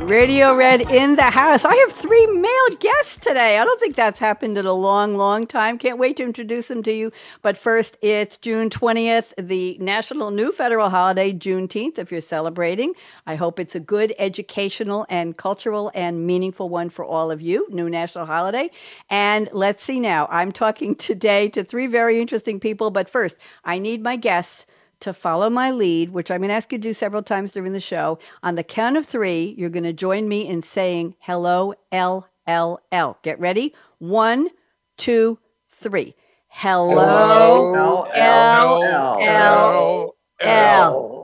Radio Red in the house. I have three male guests today. I don't think that's happened in a long, long time. Can't wait to introduce them to you. But first, it's June 20th, the national new federal holiday, Juneteenth, if you're celebrating. I hope it's a good educational and cultural and meaningful one for all of you. New national holiday. And let's see now. I'm talking today to three very interesting people. But first, I need my guests to follow my lead, which I'm going to ask you to do several times during the show. On the count of three, you're going to join me in saying hello, L, L, L. Get ready? One, two, three. Hello, L, L, L, L.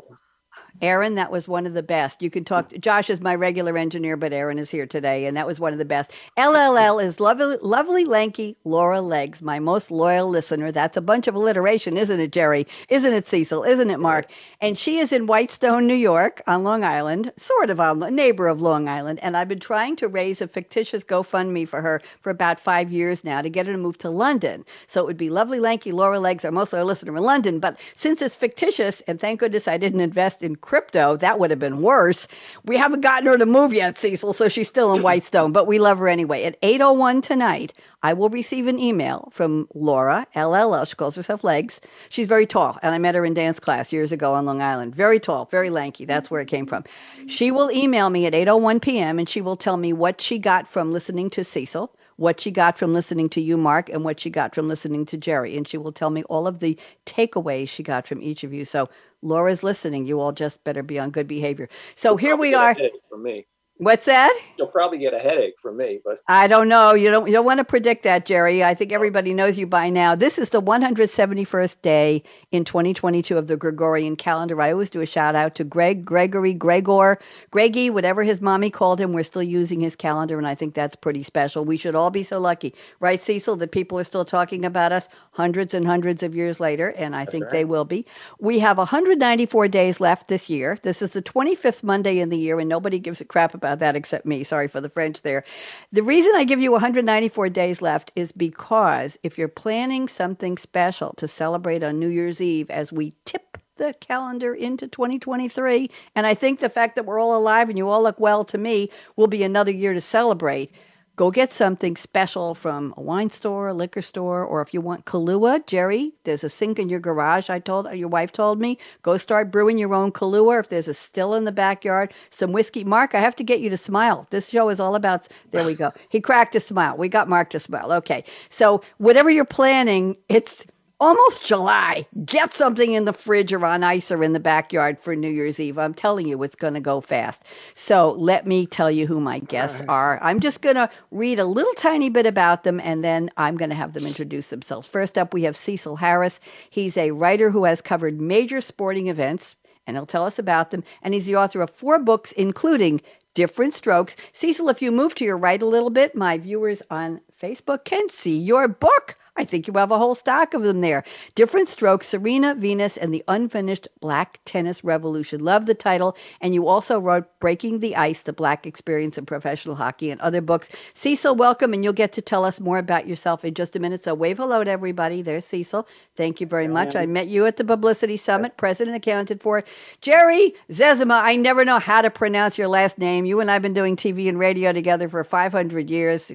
Aaron, that was one of the best. You can talk. Josh is my regular engineer, but Aaron is here today, and that was one of the best. LLL is lovely, lovely, lanky Laura Legs, my most loyal listener. That's a bunch of alliteration, isn't it, Jerry? Isn't it, Cecil? Isn't it, Mark? And she is in Whitestone, New York, on Long Island, sort of on neighbor of Long Island. And I've been trying to raise a fictitious GoFundMe for her for about five years now to get her to move to London. So it would be lovely, lanky Laura Legs, our most loyal listener in London. But since it's fictitious, and thank goodness I didn't invest in crypto, that would have been worse. We haven't gotten her to move yet, Cecil, so she's still in Whitestone, but we love her anyway. At 8.01 tonight, I will receive an email from Laura, LLL. She calls herself Legs. She's very tall, and I met her in dance class years ago on Long Island. Very tall, very lanky. That's where it came from. She will email me at 8.01 p.m., and she will tell me what she got from listening to Cecil what she got from listening to you, Mark, and what she got from listening to Jerry. And she will tell me all of the takeaways she got from each of you. So Laura's listening. You all just better be on good behavior. So You'll here we are. From me, What's that? you'll probably get a headache from me, but I don't know. You don't you don't want to predict that, Jerry. I think everybody knows you by now. This is the 171st day in 2022 of the Gregorian calendar. I always do a shout out to Greg, Gregory, Gregor, Greggy, whatever his mommy called him. We're still using his calendar, and I think that's pretty special. We should all be so lucky, right, Cecil, that people are still talking about us hundreds and hundreds of years later, and I think they will be. We have 194 days left this year. This is the 25th Monday in the year, and nobody gives a crap about that except me. Sorry for the French there. The reason I give you 194 days left is because if you're planning something special to celebrate on New Year's Eve as we tip the calendar into 2023, and I think the fact that we're all alive and you all look well to me will be another year to celebrate. Go get something special from a wine store, a liquor store, or if you want Kahlua, Jerry, there's a sink in your garage. I told your wife told me go start brewing your own Kahlua. If there's a still in the backyard, some whiskey. Mark, I have to get you to smile. This show is all about. There we go. He cracked a smile. We got Mark to smile. Okay, so whatever you're planning, it's almost July. Get something in the fridge or on ice or in the backyard for New Year's Eve. I'm telling you, it's going to go fast. So let me tell you who my guests are. I'm just going to read a little tiny bit about them and then I'm going to have them introduce themselves. First up, we have Cecil Harris. He's a writer who has covered major sporting events and he'll tell us about them. And he's the author of four books, including Different Strokes. Cecil, if you move to your right a little bit, my viewers on Facebook can see your book. I think you have a whole stack of them there. Different Strokes, Serena, Venus, and the Unfinished Black Tennis Revolution. Love the title. And you also wrote Breaking the Ice, The Black Experience in Professional Hockey, and other books. Cecil, welcome, and you'll get to tell us more about yourself in just a minute. So wave hello to everybody. There's Cecil. Thank you very much. I met you at the Publicity Summit, president accounted for. Jerry Zezima, I never know how to pronounce your last name. You and I have been doing TV and radio together for 500 years,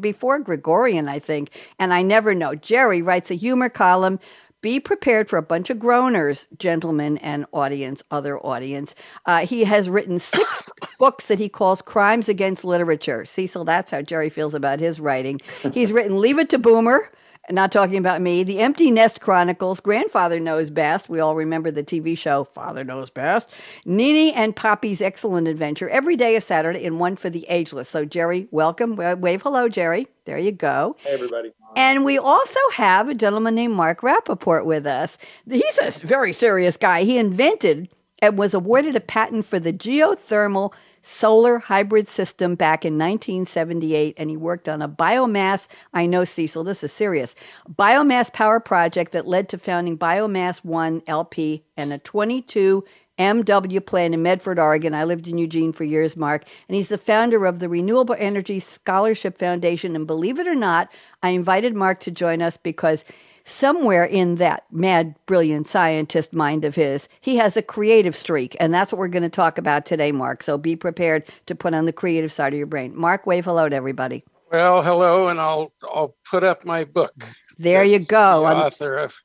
before Gregorian, I think, and I never know. Jerry writes a humor column. Be prepared for a bunch of groaners, gentlemen and audience, other audience. Uh, he has written six books that he calls crimes against literature. Cecil, that's how Jerry feels about his writing. He's written Leave It to Boomer, not talking about me. The Empty Nest Chronicles, Grandfather Knows Best. We all remember the TV show Father Knows Best. Nini and Poppie's Excellent Adventure. Every day is Saturday and one for the ageless. So, Jerry, welcome. Wave hello, Jerry. There you go. hey, everybody. And we also have a gentleman named Marc Rappaport with us. He's a very serious guy. He invented and was awarded a patent for the geothermal solar hybrid system back in 1978, and he worked on a biomass. I know, Cecil, this is serious. Biomass power project that led to founding Biomass One LP and a 22 MW plant in Medford, Oregon. I lived in Eugene for years, Mark, and he's the founder of the Renewable Energy Scholarship Foundation. And believe it or not, I invited Mark to join us because somewhere in that mad, brilliant scientist mind of his, he has a creative streak. And that's what we're going to talk about today, Mark. So be prepared to put on the creative side of your brain. Mark, wave hello to everybody. Well, hello, and I'll I'll put up my book. There you go. The author of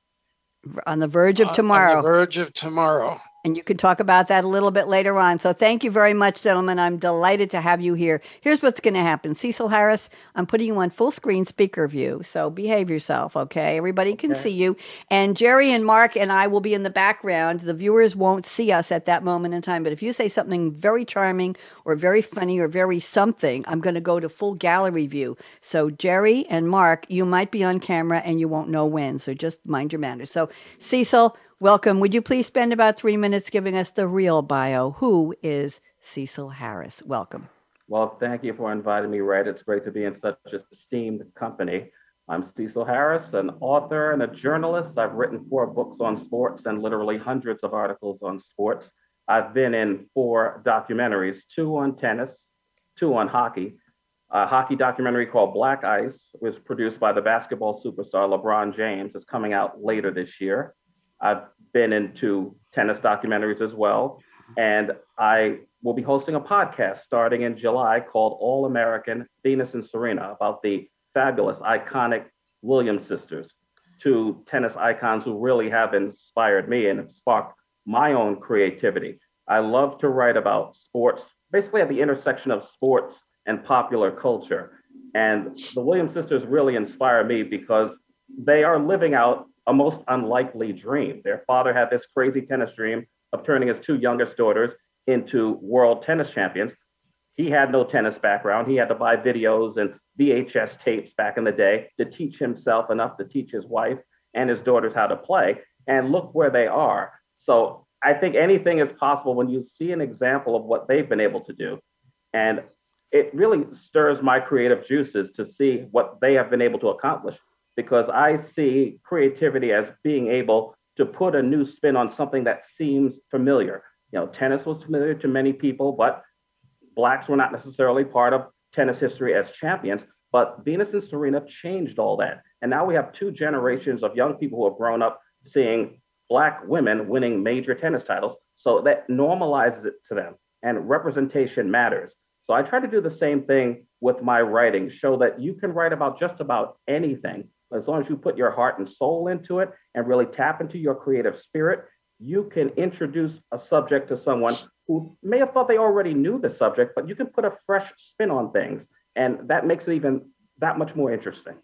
On the Verge of Tomorrow. On the Verge of Tomorrow. And you can talk about that a little bit later on. So thank you very much, gentlemen. I'm delighted to have you here. Here's what's going to happen. Cecil Harris, I'm putting you on full screen speaker view. So behave yourself, okay? Everybody can okay. see you. And Jerry and Mark and I will be in the background. The viewers won't see us at that moment in time. But if you say something very charming or very funny or very something, I'm going to go to full gallery view. So Jerry and Mark, you might be on camera and you won't know when. So just mind your manners. So Cecil, Welcome. Would you please spend about three minutes giving us the real bio? Who is Cecil Harris? Welcome. Well, thank you for inviting me, Red. It's great to be in such esteemed company. I'm Cecil Harris, an author and a journalist. I've written four books on sports and literally hundreds of articles on sports. I've been in four documentaries, two on tennis, two on hockey. A hockey documentary called Black Ice was produced by the basketball superstar LeBron James. is coming out later this year. I've been into tennis documentaries as well. And I will be hosting a podcast starting in July called All American Venus and Serena about the fabulous, iconic Williams sisters, two tennis icons who really have inspired me and sparked my own creativity. I love to write about sports, basically at the intersection of sports and popular culture. And the Williams sisters really inspire me because they are living out a most unlikely dream. Their father had this crazy tennis dream of turning his two youngest daughters into world tennis champions. He had no tennis background. He had to buy videos and VHS tapes back in the day to teach himself enough to teach his wife and his daughters how to play. And look where they are. So I think anything is possible when you see an example of what they've been able to do. And it really stirs my creative juices to see what they have been able to accomplish because I see creativity as being able to put a new spin on something that seems familiar. You know, tennis was familiar to many people, but blacks were not necessarily part of tennis history as champions. But Venus and Serena changed all that. And now we have two generations of young people who have grown up seeing black women winning major tennis titles. So that normalizes it to them and representation matters. So I try to do the same thing with my writing, show that you can write about just about anything as long as you put your heart and soul into it and really tap into your creative spirit, you can introduce a subject to someone who may have thought they already knew the subject, but you can put a fresh spin on things. And that makes it even that much more interesting.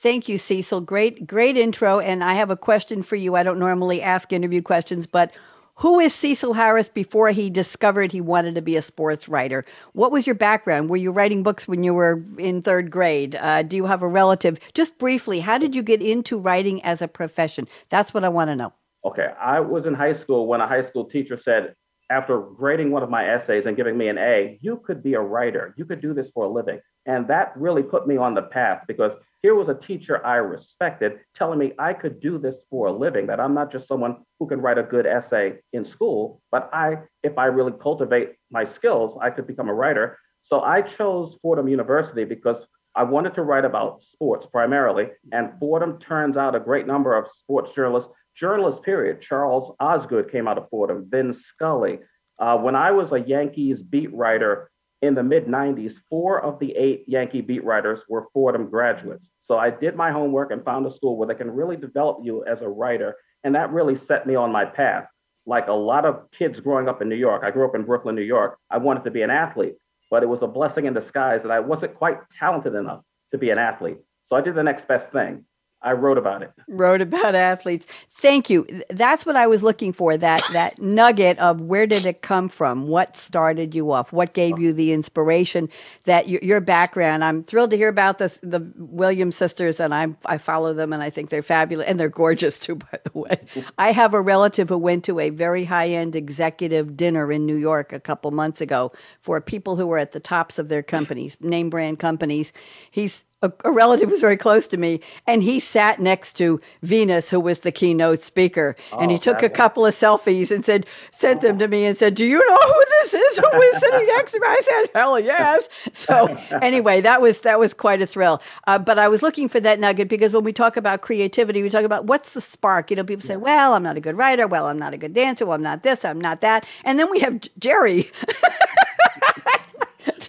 Thank you, Cecil. Great, great intro. And I have a question for you. I don't normally ask interview questions, but who is Cecil Harris before he discovered he wanted to be a sports writer? What was your background? Were you writing books when you were in third grade? Uh, do you have a relative? Just briefly, how did you get into writing as a profession? That's what I want to know. Okay, I was in high school when a high school teacher said, after grading one of my essays and giving me an A, you could be a writer. You could do this for a living. And that really put me on the path because here was a teacher I respected telling me I could do this for a living, that I'm not just someone who can write a good essay in school, but I, if I really cultivate my skills, I could become a writer. So I chose Fordham University because I wanted to write about sports primarily. And Fordham turns out a great number of sports journalists journalist period. Charles Osgood came out of Fordham, Vin Scully. Uh, when I was a Yankees beat writer in the mid 90s, four of the eight Yankee beat writers were Fordham graduates. So I did my homework and found a school where they can really develop you as a writer. And that really set me on my path. Like a lot of kids growing up in New York, I grew up in Brooklyn, New York. I wanted to be an athlete, but it was a blessing in disguise that I wasn't quite talented enough to be an athlete. So I did the next best thing. I wrote about it. Wrote about athletes. Thank you. That's what I was looking for. That that nugget of where did it come from? What started you off? What gave you the inspiration? That your, your background. I'm thrilled to hear about the the Williams sisters, and I I follow them, and I think they're fabulous, and they're gorgeous too. By the way, I have a relative who went to a very high end executive dinner in New York a couple months ago for people who were at the tops of their companies, name brand companies. He's a, a, relative was very close to me, and he sat next to Venus, who was the keynote speaker, oh, and he took a couple of selfies and said, sent them to me, and said, "Do you know who this is? Who is sitting next to me?" I said, "Hell yes!" So anyway, that was that was quite a thrill. Uh, but I was looking for that nugget because when we talk about creativity, we talk about what's the spark. You know, people say, "Well, I'm not a good writer. Well, I'm not a good dancer. Well, I'm not this. I'm not that." And then we have Jerry.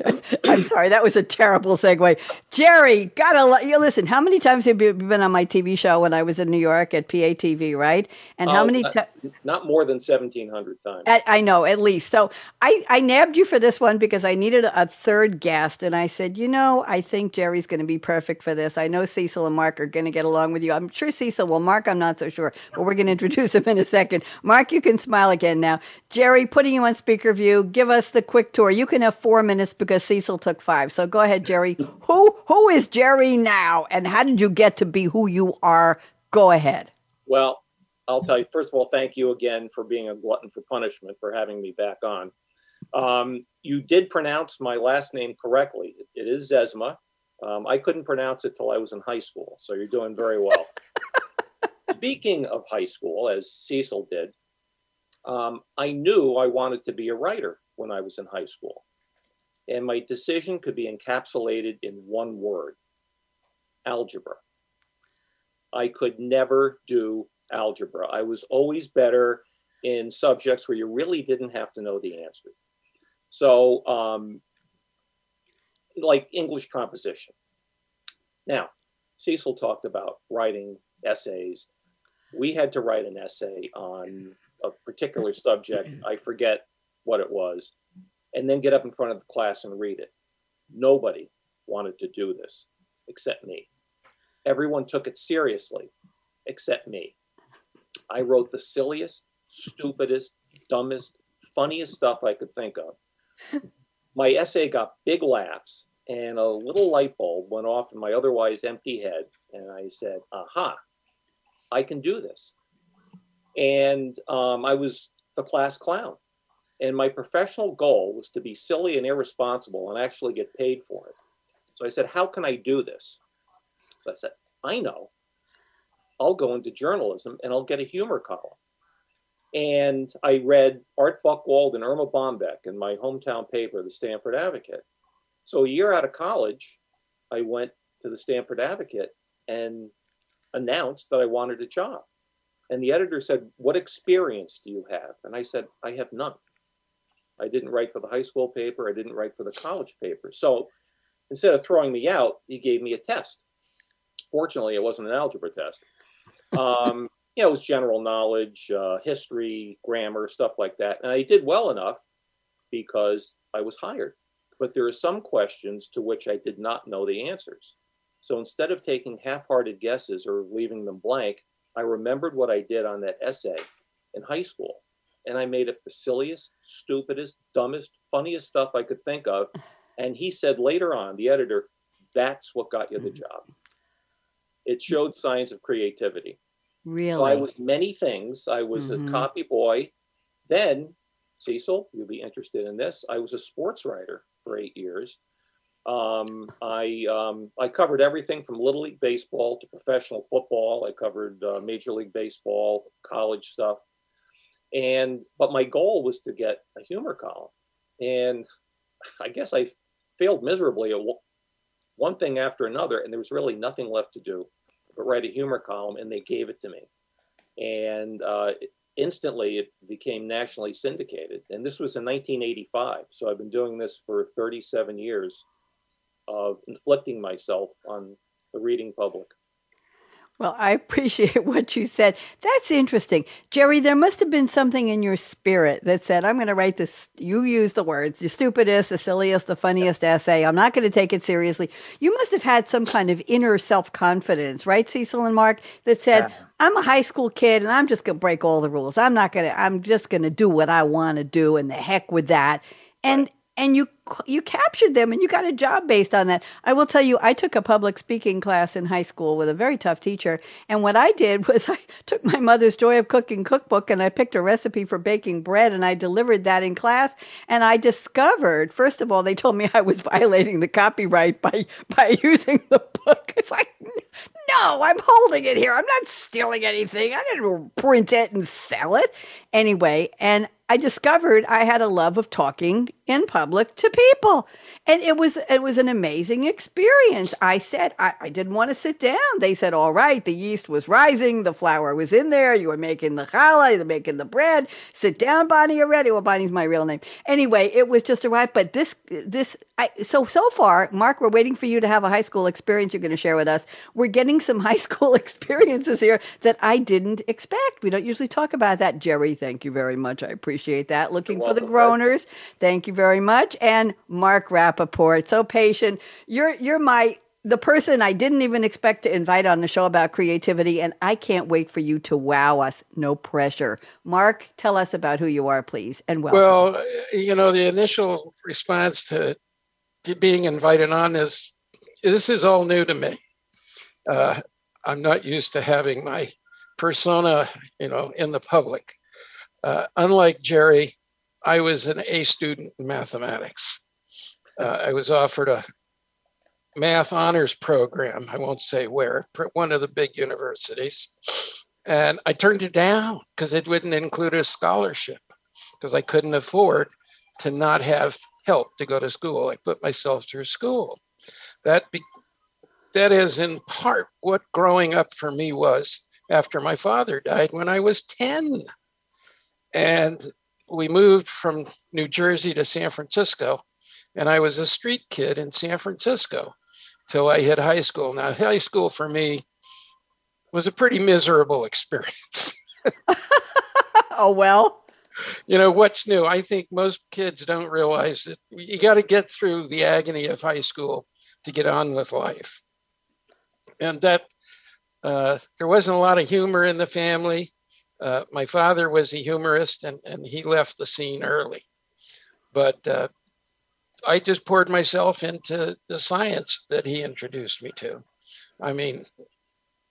I'm sorry, that was a terrible segue. Jerry, gotta you listen. How many times have you been on my TV show when I was in New York at PATV, right? And how oh, many? times? not more than seventeen hundred times. I, I, know, at least. So I I nabbed you for this one because I needed a third guest, and I said, you know, I think Jerry's going to be perfect for this. I know Cecil and Mark are going to get along with you. I'm sure Cecil will. Mark, I'm not so sure, but we're going to introduce him in a second. Mark, you can smile again now. Jerry, putting you on speaker view. Give us the quick tour. You can have four minutes because Cecil took five. So go ahead, Jerry. who who is Jerry now, and how did you get to be who you are? Go ahead. Well, I'll tell you. First of all, thank you again for being a glutton for punishment for having me back on. Um, you did pronounce my last name correctly. it, it is Zezima. Um, I couldn't pronounce it till I was in high school, so you're doing very well. Speaking of high school, as Cecil did, um, I knew I wanted to be a writer when I was in high school and my decision could be encapsulated in one word algebra. I could never do algebra. I was always better in subjects where you really didn't have to know the answer. So, um, like English composition. Now, Cecil talked about writing essays. We had to write an essay on a particular subject. I forget what it was and then get up in front of the class and read it. Nobody wanted to do this except me. Everyone took it seriously except me. I wrote the silliest, stupidest, dumbest, funniest stuff I could think of. My essay got big laughs, and a little light bulb went off in my otherwise empty head. And I said, aha, I can do this. And um, I was the class clown. And my professional goal was to be silly and irresponsible and actually get paid for it. So I said, How can I do this? So I said, I know. I'll go into journalism and I'll get a humor column. And I read Art Buchwald and Erma Bombeck in my hometown paper, the Stamford Advocate. So a year out of college, I went to the Stamford Advocate and announced that I wanted a job. And the editor said, What experience do you have? And I said, I have none. I didn't write for the high school paper. I didn't write for the college paper. So instead of throwing me out, he gave me a test. Fortunately, it wasn't an algebra test. Um, you know, it was general knowledge, uh, history, grammar, stuff like that. And I did well enough because I was hired. But there are some questions to which I did not know the answers. So instead of taking half hearted guesses or leaving them blank, I remembered what I did on that essay in high school and I made up the silliest, stupidest, dumbest, funniest stuff I could think of. And he said later on, the editor, that's what got you the mm-hmm. job. It showed signs of creativity. Really? So I was many things. I was mm-hmm. a copy boy. Then, Cecil, you'll be interested in this. I was a sports writer for eight years. Um, I um, I covered everything from little league baseball to professional football. I covered uh, major league baseball, college stuff and but my goal was to get a humor column. And i guess i failed miserably at one thing after another and there was really nothing left to do but write a humor column and they gave it to me. And uh, instantly it became nationally syndicated. And this was in 1985 so i've been doing this for 37 years of inflicting myself on the reading public Well, I appreciate what you said. That's interesting. Jerry, there must have been something in your spirit that said, I'm going to write this. You use the words, the stupidest, the silliest, the funniest essay. I'm not going to take it seriously. You must have had some kind of inner self confidence, right, Cecil and Mark, that said, I'm a high school kid and I'm just going to break all the rules. I'm not going to, I'm just going to do what I want to do and the heck with that. And, and you you captured them and you got a job based on that. I will tell you, I took a public speaking class in high school with a very tough teacher. And what I did was I took my mother's Joy of Cooking cookbook and I picked a recipe for baking bread and I delivered that in class. And I discovered, first of all, they told me I was violating the copyright by, by using the book. It's like, no, I'm holding it here. I'm not stealing anything. I didn't print it and sell it. Anyway, and I discovered I had a love of talking in public to people. And it was it was an amazing experience. I said I, I didn't want to sit down. They said, all right, the yeast was rising, the flour was in there, you were making the challah, you're making the bread. Sit down, Bonnie, you're ready. Well, Bonnie's my real name. Anyway, it was just a right. But this this I so so far, Mark, we're waiting for you to have a high school experience you're going to share with us. We're getting some high school experiences here that I didn't expect. We don't usually talk about that. Jerry, thank you very much. I appreciate that. Looking for the groaners. Thank you very much. And Marc Rappaport, so patient. You're you're my the person I didn't even expect to invite on the show about creativity, and I can't wait for you to wow us. No pressure. Mark, tell us about who you are, please, and welcome. Well, you know, the initial response to, to being invited on is this is all new to me. Uh, I'm not used to having my persona, you know, in the public. Uh, unlike Jerry, I was an A student in mathematics. Uh, I was offered a math honors program. I won't say where, one of the big universities. And I turned it down because it wouldn't include a scholarship because I couldn't afford to not have help to go to school. I put myself through school. That be, that is in part what growing up for me was after my father died when I was 10. And we moved from New Jersey to San Francisco, and I was a street kid in San Francisco till I hit high school. Now, high school for me was a pretty miserable experience. oh, well. You know, what's new? I think most kids don't realize that you got to get through the agony of high school to get on with life. And that uh, there wasn't a lot of humor in the family. Uh, my father was a humorist and, and he left the scene early. But uh, I just poured myself into the science that he introduced me to. I mean,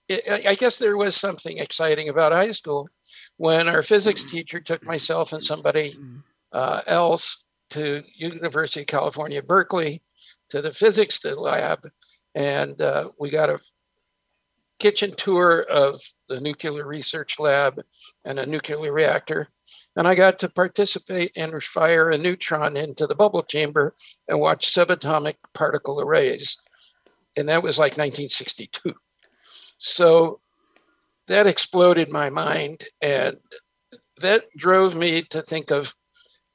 it, I guess there was something exciting about high school when our physics teacher took myself and somebody uh, else to University of California, Berkeley, to the physics lab, and uh, we got a kitchen tour of the nuclear research lab and a nuclear reactor. And I got to participate and fire a neutron into the bubble chamber and watch subatomic particle arrays. And that was like 1962. So that exploded my mind. And that drove me to think of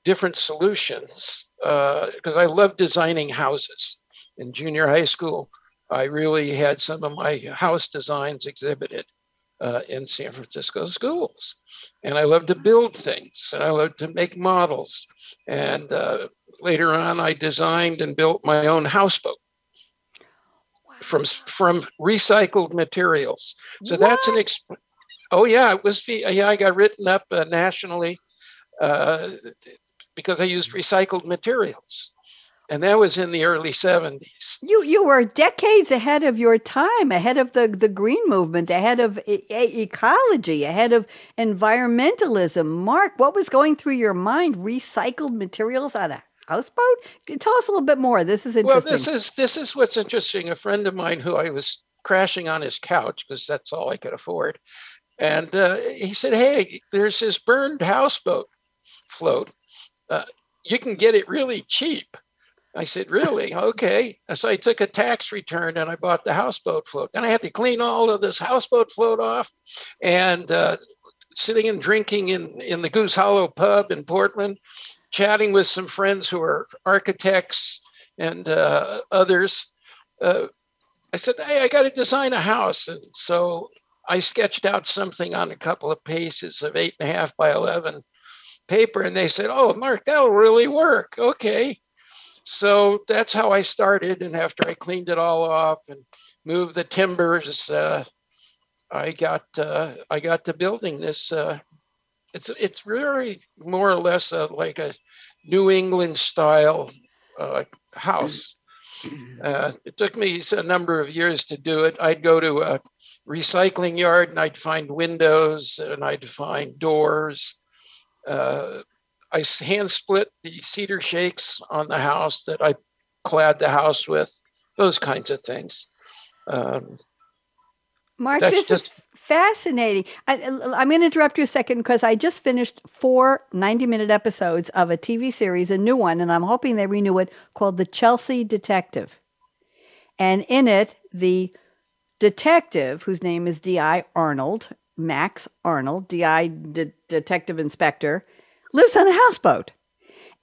different solutions because uh, I love designing houses. In junior high school, I really had some of my house designs exhibited uh, in San Francisco schools. And I loved to build things and I loved to make models. And uh, later on, I designed and built my own houseboat from from recycled materials. So what? that's an exp- oh yeah, it was yeah I got written up uh, nationally uh, because I used recycled materials and that was in the early 70s you you were decades ahead of your time ahead of the the green movement ahead of e- ecology ahead of environmentalism. Mark what was going through your mind? Recycled materials on a houseboat? Tell us a little bit more. This is interesting well this is this is what's interesting. A friend of mine who i was crashing on his couch because that's all i could afford. And uh, he said hey there's this burned houseboat float. Uh, you can get it really cheap I said, Really? Okay. So I took a tax return and I bought the houseboat float. And I had to clean all of this houseboat float off and uh, sitting and drinking in, in the Goose Hollow pub in Portland, chatting with some friends who are architects and uh, others. Uh, I said, Hey, I got to design a house. And so I sketched out something on a couple of pages of eight and a half by 11 paper, and they said, Oh, Mark, that'll really work. Okay. So that's how I started. And after I cleaned it all off and moved the timbers, uh, I got uh, I got to building this. Uh, it's it's really more or less a, like a New England style uh, house. Uh, it took me a number of years to do it. I'd go to a recycling yard and I'd find windows and I'd find doors. Uh, I hand split the cedar shakes on the house that I clad the house with, those kinds of things. Um, Mark, this just... is fascinating. I, am going to interrupt you a second because I just finished four 90 minute episodes of a TV series, a new one, and I'm hoping they renew it called The Chelsea Detective. And in it, the detective, whose name is D.I. Arnold, Max Arnold, DI Detective Inspector, lives on a houseboat.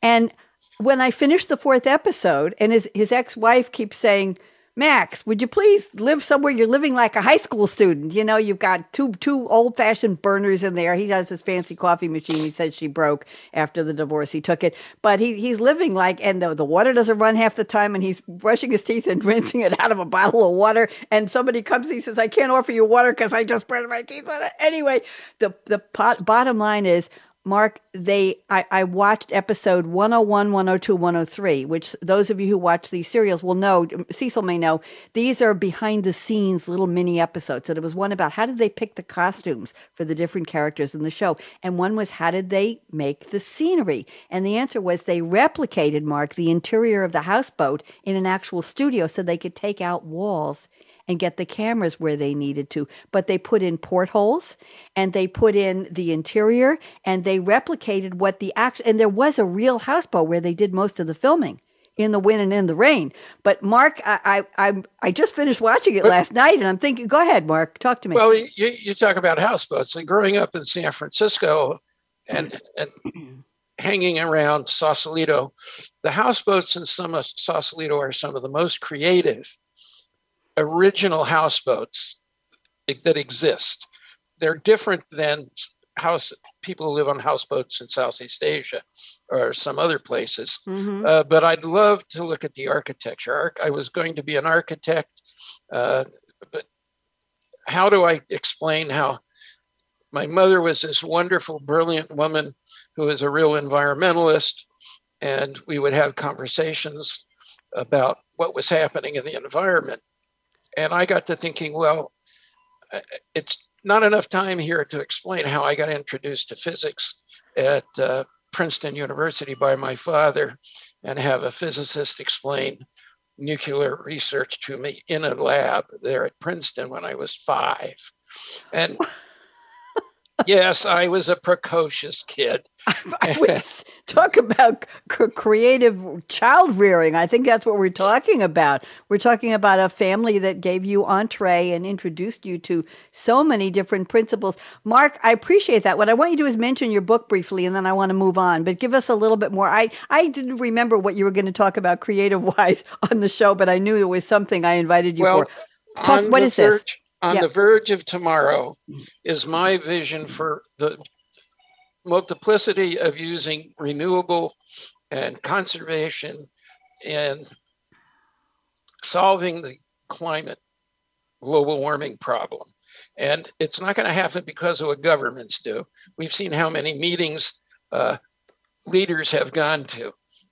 And when I finished the fourth episode, and his, his ex wife keeps saying, Max, would you please live somewhere you're living like a high school student? You know, you've got two two old fashioned burners in there. He has his fancy coffee machine. He said she broke after the divorce. He took it, but he he's living like, and the, the water doesn't run half the time, and he's brushing his teeth and rinsing it out of a bottle of water. And somebody comes, he says, "I can't offer you water because I just brushed my teeth with it." Anyway, the the pot, bottom line is Mark, they I, I watched episode 101, 102, 103, which those of you who watch these serials will know, Cecil may know, these are behind the scenes little mini episodes. And it was one about how did they pick the costumes for the different characters in the show. And one was how did they make the scenery? And the answer was they replicated, Mark, the interior of the houseboat in an actual studio so they could take out walls and get the cameras where they needed to. But they put in portholes and they put in the interior and they replicated what the act and there was a real houseboat where they did most of the filming in the wind and in the rain. But Mark, I I I just finished watching it last night, and I'm thinking, go ahead, Mark, talk to me. Well, you, you talk about houseboats, and growing up in San Francisco, and and hanging around Sausalito, the houseboats in some of Sausalito are some of the most creative original houseboats that exist. They're different than house people who live on houseboats in Southeast Asia or some other places. Mm-hmm. Uh, but I'd love to look at the architecture. I was going to be an architect, uh, but how do I explain how my mother was this wonderful, brilliant woman who was a real environmentalist, and we would have conversations about what was happening in the environment. And I got to thinking, well, uh, it's not enough time here to explain how I got introduced to physics at uh, Princeton University by my father and have a physicist explain nuclear research to me in a lab there at Princeton when I was five. And yes, I was a precocious kid. I would talk about c- creative child rearing. I think that's what we're talking about. We're talking about a family that gave you entree and introduced you to so many different principles. Mark, I appreciate that. What I want you to do is mention your book briefly, and then I want to move on. But give us a little bit more. I I didn't remember what you were going to talk about creative wise on the show, but I knew there was something I invited you well, for. Talk, what is this? On the verge of tomorrow is my vision for the multiplicity of using renewable and conservation and solving the climate global warming problem. And it's not going to happen because of what governments do. We've seen how many meetings uh, leaders have gone to.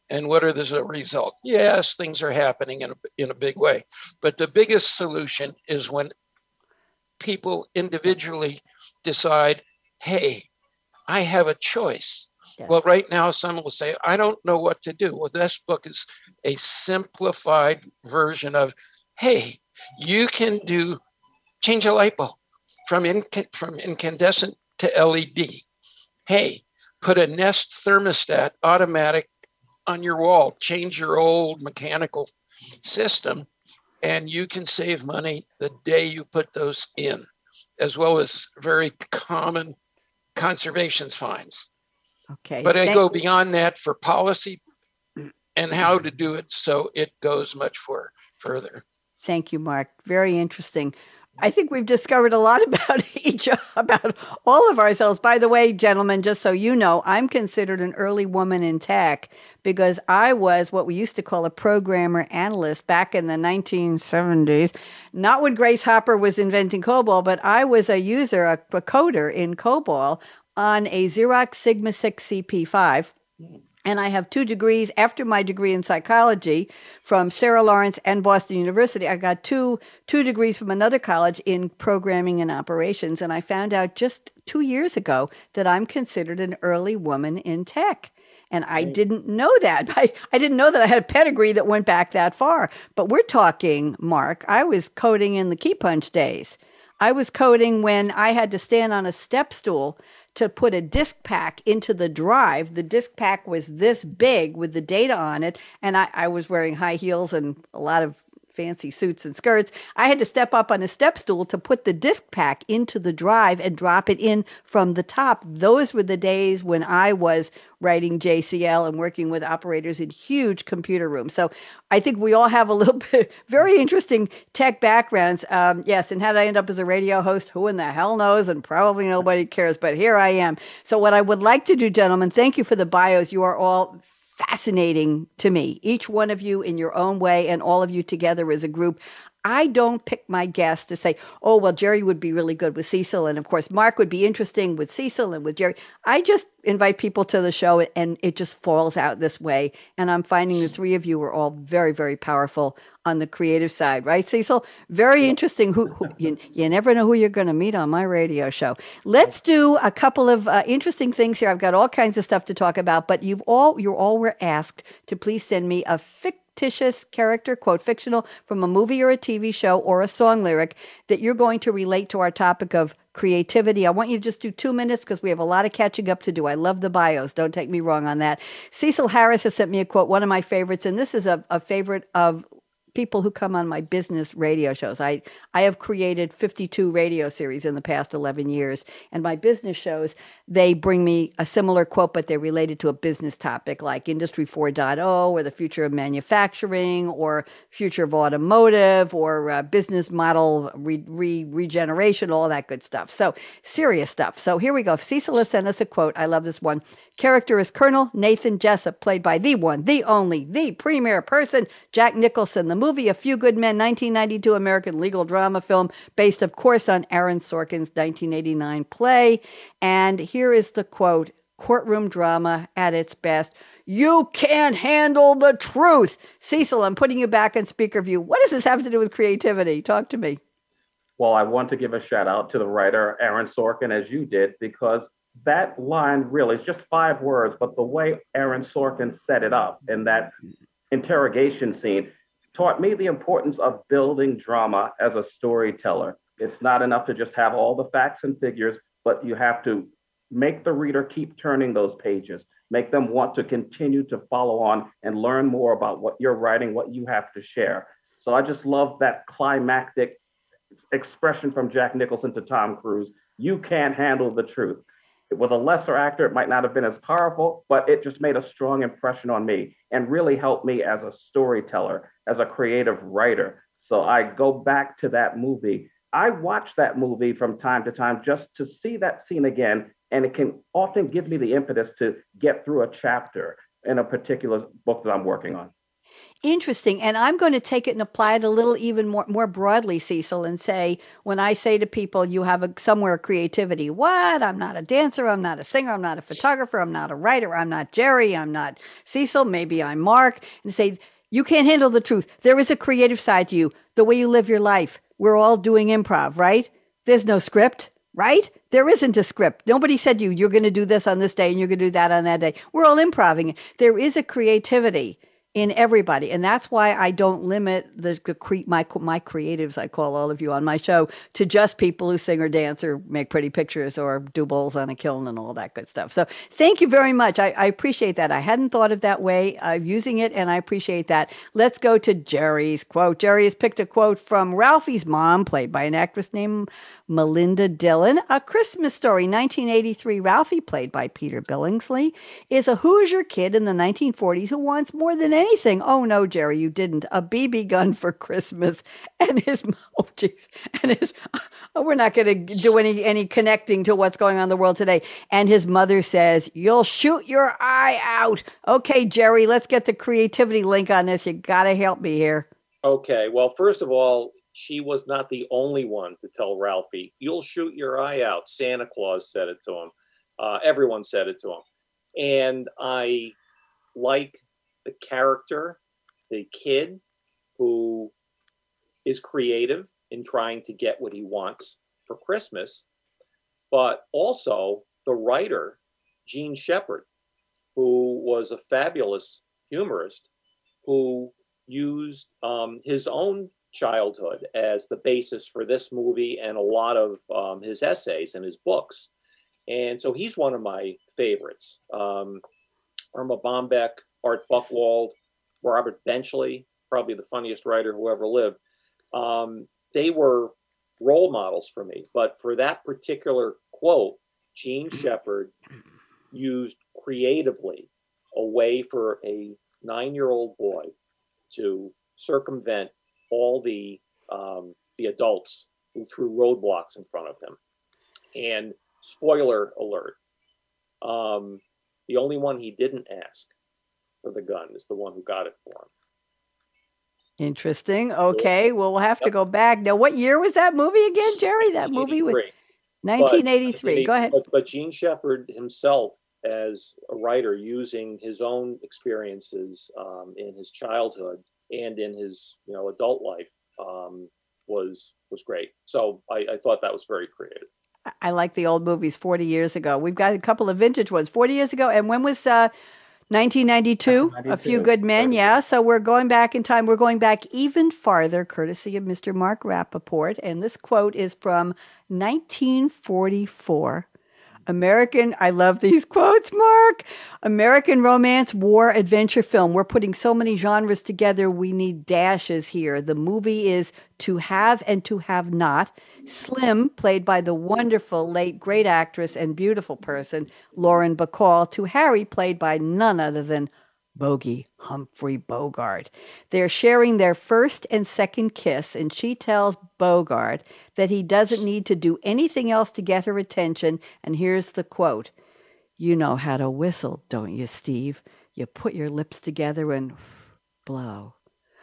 And what are the results? Yes, things are happening in a, in a big way. But the biggest solution is when people individually decide, hey, I have a choice. Yes. Well, right now, some will say, I don't know what to do. Well, this book is a simplified version of, hey, you can do change a light bulb from, inc- from incandescent to LED. Hey, put a Nest thermostat automatic on your wall, change your old mechanical system and you can save money the day you put those in, as well as very common conservation fines. Okay. But I go beyond that for policy and how to do it so it goes much for, further. Thank you, Mark. Very interesting. I think we've discovered a lot about each about all of ourselves. By the way, gentlemen, just so you know, I'm considered an early woman in tech because I was what we used to call a programmer analyst back in the 1970s. Not when Grace Hopper was inventing COBOL, but I was a user, a, a coder in COBOL on a Xerox Sigma 6 CP5 and I have two degrees after my degree in psychology from Sarah Lawrence and Boston University. I got two two degrees from another college in programming and operations, and I found out just two years ago that I'm considered an early woman in tech. And I didn't know that. I, I didn't know that I had a pedigree that went back that far. But we're talking, Mark, I was coding in the key punch days. I was coding when I had to stand on a step stool to put a disk pack into the drive. The disk pack was this big with the data on it, and I, I was wearing high heels and a lot of fancy suits and skirts. I had to step up on a step stool to put the disk pack into the drive and drop it in from the top. Those were the days when I was writing JCL and working with operators in huge computer rooms. So I think we all have a little bit very interesting tech backgrounds. Um, yes, and how did I end up as a radio host? Who in the hell knows? And probably nobody cares, but here I am. So what I would like to do, gentlemen, thank you for the bios. You are all fascinating to me, each one of you in your own way, and all of you together as a group. I don't pick my guests to say, oh, well, Jerry would be really good with Cecil. And of course, Mark would be interesting with Cecil and with Jerry. I just invite people to the show and it just falls out this way. And I'm finding the three of you are all very, very powerful on the creative side, right, Cecil? Very interesting. Who, who you, you, never know who you're going to meet on my radio show. Let's do a couple of uh, interesting things here. I've got all kinds of stuff to talk about, but you've all, you all were asked to please send me a fic fictitious character, quote, fictional, from a movie or a TV show or a song lyric that you're going to relate to our topic of creativity. I want you to just do two minutes because we have a lot of catching up to do. I love the bios. Don't take me wrong on that. Cecil Harris has sent me a quote, one of my favorites, and this is a, a favorite of people who come on my business radio shows. I, I have created 52 radio series in the past 11 years, and my business shows, they bring me a similar quote, but they're related to a business topic like Industry 4.0 or the future of manufacturing or future of automotive or uh, business model re- re- regeneration, all that good stuff. So, serious stuff. So, here we go. Cecil has sent us a quote. I love this one. Character is Colonel Nathan Jessup, played by the one, the only, the premier person, Jack Nicholson. The movie A Few Good Men, 1992 American legal drama film, based, of course, on Aaron Sorkin's 1989 play. And here is the quote courtroom drama at its best. You can't handle the truth. Cecil, I'm putting you back on speaker view. What does this have to do with creativity? Talk to me. Well, I want to give a shout out to the writer, Aaron Sorkin, as you did, because that line really is just five words, but the way Aaron Sorkin set it up in that interrogation scene taught me the importance of building drama as a storyteller. It's not enough to just have all the facts and figures, but you have to make the reader keep turning those pages, make them want to continue to follow on and learn more about what you're writing, what you have to share. So I just love that climactic expression from Jack Nicholson to Tom Cruise. You can't handle the truth. With a lesser actor, it might not have been as powerful, but it just made a strong impression on me and really helped me as a storyteller, as a creative writer. So I go back to that movie. I watch that movie from time to time just to see that scene again and it can often give me the impetus to get through a chapter in a particular book that I'm working on. Interesting. And I'm going to take it and apply it a little even more, more broadly, Cecil, and say, when I say to people, you have a, somewhere creativity, what? I'm not a dancer. I'm not a singer. I'm not a photographer. I'm not a writer. I'm not Jerry. I'm not Cecil. Maybe I'm Mark. And say, you can't handle the truth. There is a creative side to you, the way you live your life. We're all doing improv, right? There's no script right? There isn't a script. Nobody said you you're going to do this on this day and you're going to do that on that day. We're all improving. There is a creativity in everybody, and that's why I don't limit the, the cre- my my creatives. I call all of you on my show to just people who sing or dance or make pretty pictures or do bowls on a kiln and all that good stuff. So thank you very much. I, I appreciate that. I hadn't thought of that way of using it, and I appreciate that. Let's go to Jerry's quote. Jerry has picked a quote from Ralphie's mom, played by an actress named Melinda Dillon. A Christmas Story, 1983. Ralphie, played by Peter Billingsley, is a Hoosier kid in the 1940s who wants more than anything. Oh no, Jerry, you didn't. A BB gun for Christmas, and his oh jeez, and his. Oh, we're not going to do any any connecting to what's going on in the world today. And his mother says, "You'll shoot your eye out." Okay, Jerry, let's get the creativity link on this. You got to help me here. Okay. Well, first of all, she was not the only one to tell Ralphie, "You'll shoot your eye out." Santa Claus said it to him. Uh, everyone said it to him, and I like the character, the kid who is creative in trying to get what he wants for Christmas, but also the writer, Jean Shepherd, who was a fabulous humorist who used um, his own childhood as the basis for this movie and a lot of um, his essays and his books. And so he's one of my favorites. Um, Erma Bombeck, Art Buchwald, Robert Benchley, probably the funniest writer who ever lived. Um, they were role models for me. But for that particular quote, Jean Shepherd used creatively a way for a nine year old boy to circumvent all the um, the adults who threw roadblocks in front of him. And spoiler alert, um, the only one he didn't ask for the gun is the one who got it for him. Interesting. Okay. Well, we'll have to go back. Now, what year was that movie again, Jerry? That movie was 1983. But, go ahead. But, but Jean Shepherd himself, as a writer, using his own experiences um, in his childhood and in his you know adult life, um, was was great. So I, I thought that was very creative. I like the old movies 40 years ago. We've got a couple of vintage ones 40 years ago. And when was uh, 1992, A Few Good Men, yeah. So we're going back in time. We're going back even farther, courtesy of Mr. Marc Rappaport. And this quote is from 1944. American, I love these quotes, Marc. American romance, war, adventure film. We're putting so many genres together, we need dashes here. The movie is To Have and To Have Not. Slim, played by the wonderful, late, great actress and beautiful person, Lauren Bacall. To Harry, played by none other than Bogey Humphrey Bogart. They're sharing their first and second kiss, and she tells Bogart that he doesn't need to do anything else to get her attention. And here's the quote You know how to whistle, don't you, Steve? You put your lips together and blow.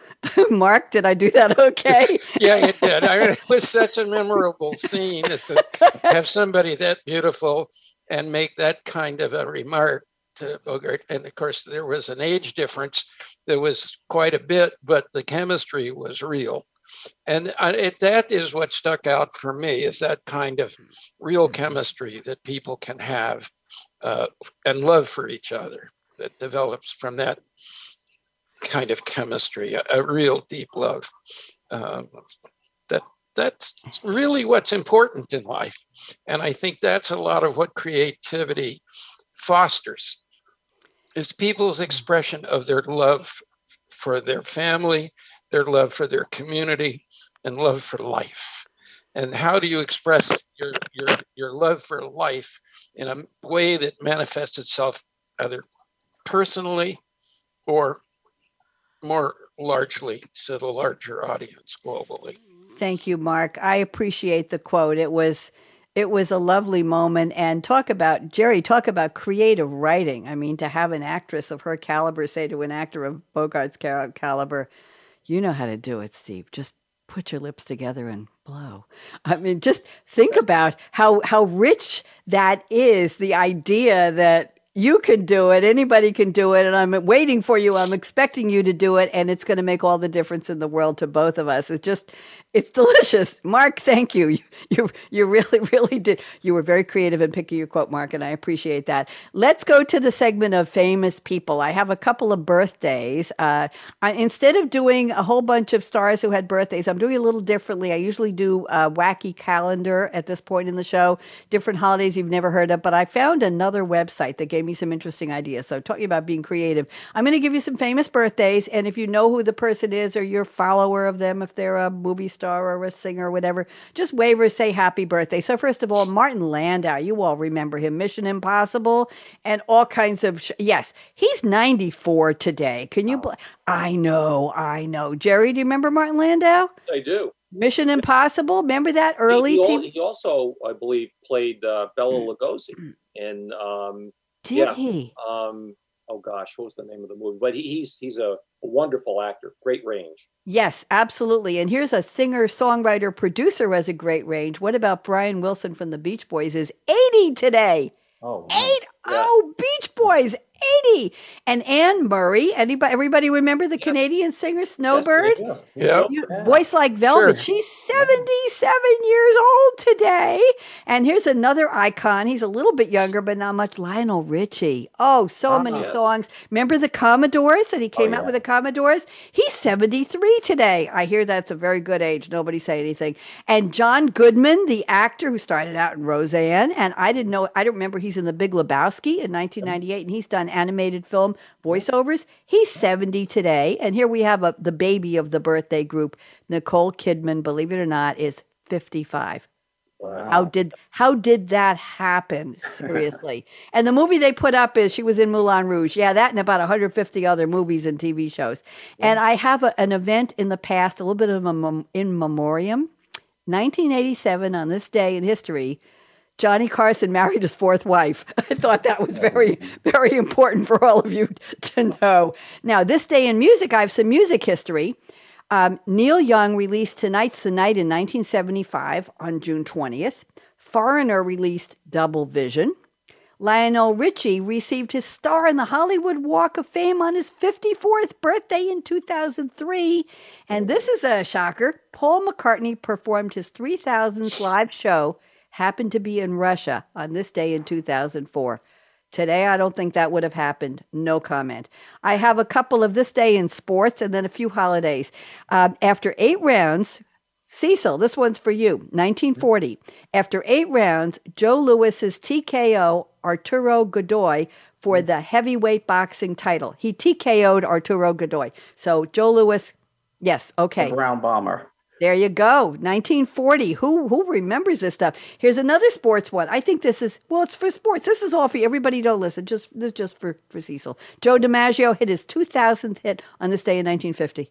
Marc, did I do that okay? yeah, you did. I mean, it was such a memorable scene to have somebody that beautiful and make that kind of a remark to Bogart. And of course, there was an age difference. There was quite a bit, but the chemistry was real. And it, that is what stuck out for me is that kind of real chemistry that people can have uh, and love for each other that develops from that kind of chemistry, a, a real deep love. Um, that that's really what's important in life, and I think that's a lot of what creativity fosters is people's expression of their love for their family, their love for their community, and love for life. And how do you express your your your love for life in a way that manifests itself either personally or more largely to the larger audience globally? Thank you, Marc. I appreciate the quote. It was it was a lovely moment. And talk about jerry talk about creative writing. I mean to have an actress of her caliber say to an actor of bogart's caliber you know how to do it steve. Just put your lips together and blow. I mean just think about how how rich that is the idea that you can do it. Anybody can do it. And I'm waiting for you. I'm expecting you to do it. And it's going to make all the difference in the world to both of us. It's just, it's delicious. Marc, thank you. You, you, you really, really did. You were very creative in picking your quote, Marc, and I appreciate that. Let's go to the segment of famous people. I have a couple of birthdays. Uh, I, instead of doing a whole bunch of stars who had birthdays, I'm doing a little differently. I usually do a wacky calendar at this point in the show, different holidays you've never heard of. But I found another website that gave me some interesting ideas. So, talking about being creative, I'm going to give you some famous birthdays. And if you know who the person is or you're a follower of them, if they're a movie star or a singer or whatever, just wave or say happy birthday. So, first of all, Martin Landau, you all remember him, Mission Impossible, and all kinds of. Sh- yes, he's 94 today. Can you? Bl- I know, I know. Jerry, do you remember Martin Landau? I do. Mission Impossible. Remember that early? He, TV? he, he also, I believe, played uh, Bela Lugosi in. Um, Did yeah. he? um, oh gosh, what was the name of the movie? But he, he's he's a, a wonderful actor, great range. Yes, absolutely. And here's a singer, songwriter, producer who has a great range. What about Brian Wilson from the Beach Boys? Is 80 today. Oh, wow. Eight Yeah. oh Beach Boys, 80. And Anne Murray. Anybody everybody remember the Yes. Canadian singer Snowbird? Yeah. Yeah. You- Yeah. Voice like velvet. Sure. She's 77 years old today. And here's another icon. He's a little bit younger, but not much. Lionel Richie. Oh, so Ah, many yes. songs. Remember the Commodores that he came out yeah. with the Commodores? He's 73 today. I hear that's a very good age. Nobody say anything. And John Goodman, the actor who started out in Roseanne, and I didn't know, I don't remember he's in The Big Lebowski in 1998, and he's done animated film voiceovers. He's 70 today. And here we have a, the baby of the birthday group, Nicole Kidman, believe it or not, is 55. Wow. How did how did that happen? Seriously. and the movie they put up is she was in Moulin Rouge. Yeah, that and about 150 other movies and TV shows. And I have a, an event in the past, a little bit of a mem- in memoriam. 1987 on this day in history, Johnny Carson married his fourth wife. I thought that was very, very important for all of you to know. Now, this day in music, I have some music history. Um, Neil Young released Tonight's the Night in 1975 on June 20th. Foreigner released Double Vision. Lionel Richie received his star in the Hollywood Walk of Fame on his 54th birthday in 2003. And this is a shocker. Paul McCartney performed his 3000th live show, happened to be in Russia on this day in 2004. Today, I don't think that would have happened. No comment. I have a couple of this day in sports and then a few holidays. Um, after eight rounds, Cecil, this one's for you. 1940. After eight rounds, Joe Louis's TKO Arturo Godoy for the heavyweight boxing title. He TKO'd Arturo Godoy. So Joe Louis, yes, okay. The Brown Bomber. There you go. 1940. Who who remembers this stuff? Here's another sports one. I think this is well, it's for sports. This is all for you. Everybody don't listen. Just this is just for for Cecil. Joe DiMaggio hit his 2000th hit on this day in 1950.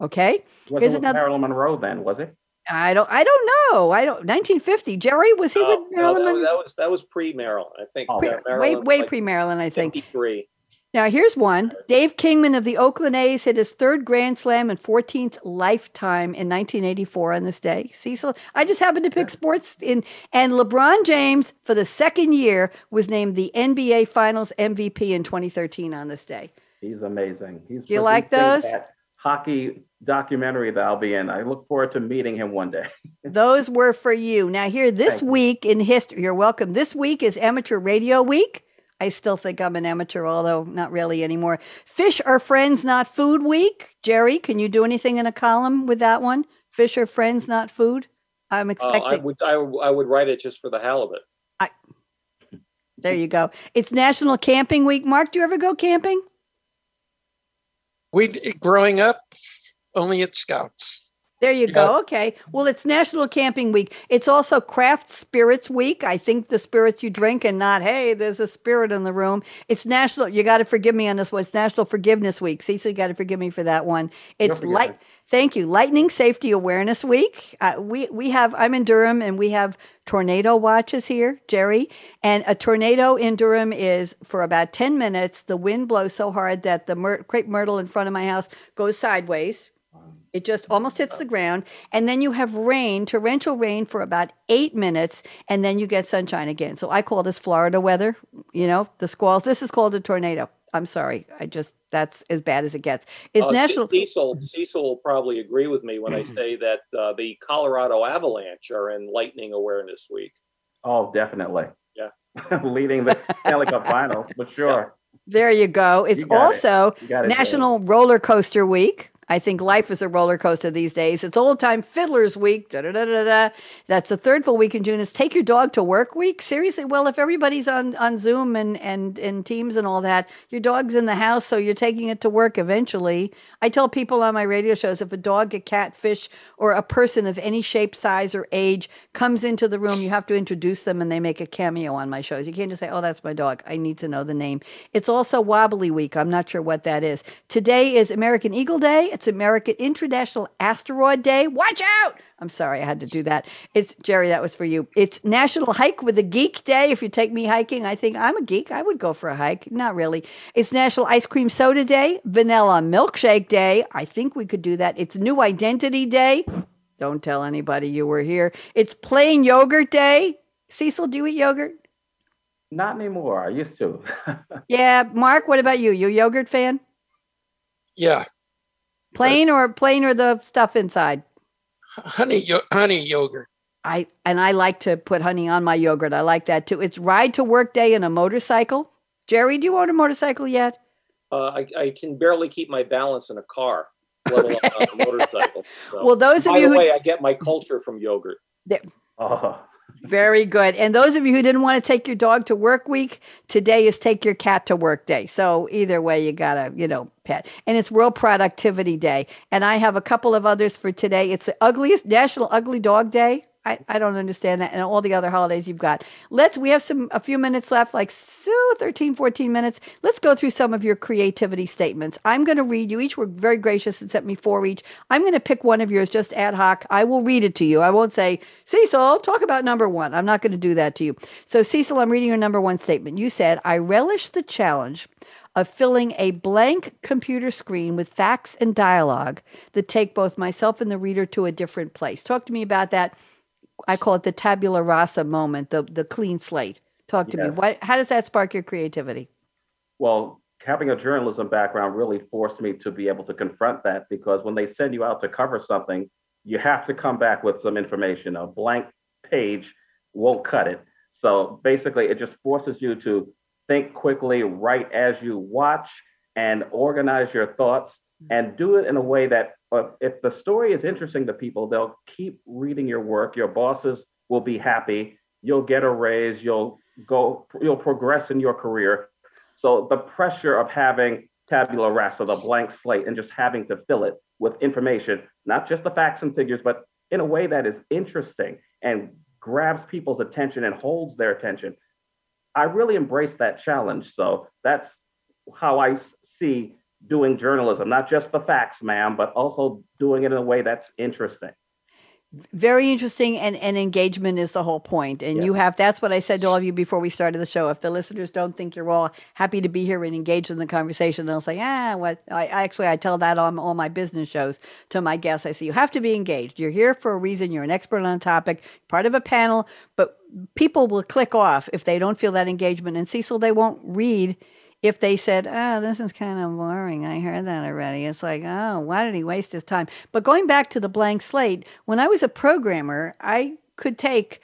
Okay. Wasn't Here's with another. Marilyn Monroe then, was it? I don't. I don't know. I don't. 1950. Jerry was he oh, No, with Marilyn? that, was- that was that was pre Marilyn. I think Oh. Pre- way way like pre Marilyn, I think. 53. Now, here's one. Dave Kingman of the Oakland A's hit his third Grand Slam and 14th lifetime in 1984 on this day. Cecil, I just happened to pick sports in. And LeBron James, for the second year, was named the NBA Finals MVP in 2013 on this day. He's amazing. He's Do you like those? that hockey documentary that I'll be in. I look forward to meeting him one day. Those were for you. Now, here, this Thank you. week in history, you're welcome. This week is Amateur Radio Week. I still think I'm an amateur, although not really anymore. Fish are friends, not food week. Jerry, can you do anything in a column with that one? Fish are friends, not food. I'm Uh, expecting. I would I, would- I would write it just for the halibut. I, there you go. It's National Camping Week. Marc, do you ever go camping? We growing up only at Scouts. There you go. Okay. Well, it's National Camping Week. It's also Craft Spirits Week. I think the spirits you drink and not, hey, there's a spirit in the room. It's National, you got to forgive me on this one. It's National Forgiveness Week. See, so you got to forgive me for that one. It's light. Thank you. Lightning Safety Awareness Week. Uh, we we have. I'm in Durham, and we have tornado watches here, Jerry. And a tornado in Durham is for about ten minutes. The wind blows so hard that the myr- crepe myrtle in front of my house goes sideways. It just almost hits the ground. And then you have rain, torrential rain for about eight minutes, and then you get sunshine again. So I call this Florida weather, you know, the squalls. This is called a tornado. I'm sorry. I just, that's as bad as it gets. It's Uh, national. Cecil, Cecil will probably agree with me when I say that uh, the Colorado Avalanche are in Lightning Awareness Week. Oh, definitely. Yeah. Leading the Stanley Cup Finals, for sure. There you go. It's You got it. also it, National Roller Coaster Week. I think life is a roller coaster these days. It's old time fiddlers week. Da, da, da, da, da. That's the third full week in June. It's take your dog to work week. Seriously, well, if everybody's on, on Zoom and, and, and Teams and all that, your dog's in the house, so you're taking it to work eventually. I tell people on my radio shows if a dog, a cat, fish, or a person of any shape, size, or age comes into the room, you have to introduce them and they make a cameo on my shows. You can't just say, oh, that's my dog. I need to know the name. It's also Wobbly Week. I'm not sure what that is. Today is American Eagle Day. It's American International Asteroid Day. Watch out! I'm sorry, I had to do that. It's Jerry, that was for you. It's National Hike with a Geek Day. If you take me hiking, I think I'm a geek. I would go for a hike. Not really. It's National Ice Cream Soda Day, Vanilla Milkshake Day. I think we could do that. It's New Identity Day. Don't tell anybody you were here. It's Plain Yogurt Day. Cecil, do you eat yogurt? Not anymore. I used to. yeah, Marc, what about you? You a yogurt fan? Yeah. Plain or plain or the stuff inside? Honey, yo- honey yogurt. I and I like to put honey on my yogurt. I like that too. It's ride to work day in a motorcycle. Jerry, do you own a motorcycle yet? Uh, I, I can barely keep my balance in a car, let alone on a motorcycle. So. Well, those of By you the who way, I get my culture from yogurt. oh, Very good. And those of you who didn't want to take your dog to work week, today is take your cat to work day. So either way, you gotta, you know, pet. And it's World Productivity Day. And I have a couple of others for today. It's the ugliest National Ugly Dog Day. I, I don't understand that and all the other holidays you've got. Let's we have some a few minutes left, like so 13, 14 minutes. Let's go through some of your creativity statements. I'm gonna read you each were very gracious and sent me four each. I'm gonna pick one of yours just ad hoc. I will read it to you. I won't say, Cecil, talk about number one. I'm not gonna do that to you. So Cecil, I'm reading your number one statement. You said, I relish the challenge of filling a blank computer screen with facts and dialogue that take both myself and the reader to a different place. Talk to me about that. I call it the tabula rasa moment, the the clean slate. Talk to me. What how does that spark your creativity? well, having a journalism background really forced me to be able to confront that because when they send you out to cover something, you have to come back with some information. A blank page won't cut it. So basically, it just forces you to think quickly, write as you watch, and organize your thoughts mm. and do it in a way that uh, if the story is interesting to people, they'll keep reading your work. Your bosses will be happy. You'll get a raise. You'll go. You'll progress in your career. So the pressure of having tabula rasa, the blank slate, and just having to fill it with information, not just the facts and figures, but in a way that is interesting and grabs people's attention and holds their attention. I really embrace that challenge. So that's how I see doing journalism, not just the facts, ma'am, but also doing it in a way that's interesting. Very interesting and, and engagement is the whole point. And Yeah. you have that's what I said to all of you before we started the show. If the listeners don't think you're all happy to be here and engaged in the conversation, they'll say, ah, what I I actually I tell that on all my business shows to my guests. I say you have to be engaged. You're here for a reason, you're an expert on a topic, part of a panel, but people will click off if they don't feel that engagement. And Cecil, they won't read if they said, oh, this is kind of boring. I heard that already. It's like, oh, why did he waste his time? But going back to the blank slate, when I was a programmer, I could take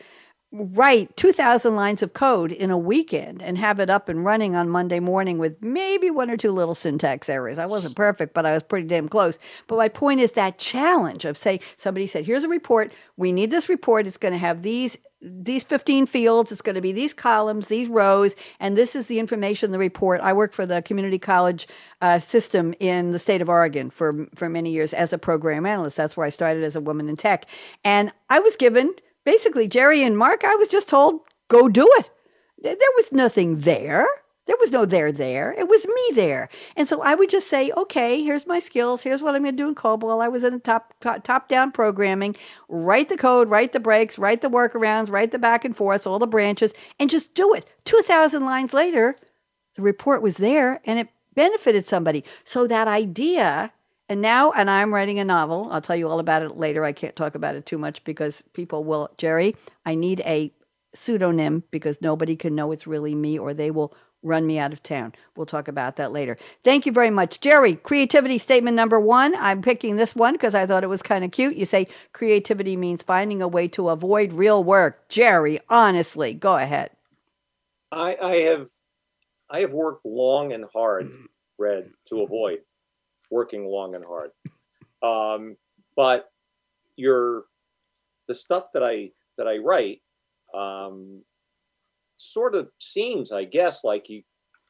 write 2000 lines of code in a weekend and have it up and running on Monday morning with maybe one or two little syntax errors. I wasn't perfect, but I was pretty damn close. But my point is that challenge of say somebody said, "Here's a report. We need this report. It's going to have these these 15 fields. It's going to be these columns, these rows, and this is the information in the report. I worked for the community college uh, system in the state of Oregon for for many years as a program analyst. That's where I started as a woman in tech, and I was given basically Jerry and Marc. I was just told go do it. There was nothing there. There was no there there. It was me there. And so I would just say, okay, here's my skills. Here's what I'm going to do in COBOL. I was in a top top down programming. Write the code, write the breaks, write the workarounds, write the back and forths, all the branches, and just do it. Two thousand lines later, the report was there, and it benefited somebody. So that idea. And now, and I'm writing a novel. I'll tell you all about it later. I can't talk about it too much because people will. Jerry, I need a pseudonym because nobody can know it's really me or they will run me out of town. We'll talk about that later. Thank you very much. Jerry, creativity statement number one. I'm picking this one because I thought it was kind of cute. You say creativity means finding a way to avoid real work. Jerry, honestly, go ahead. I, I have I have worked long and hard, Red, to avoid working long and hard. Um, but your the stuff that I that I write um, sort of seems, I guess, like you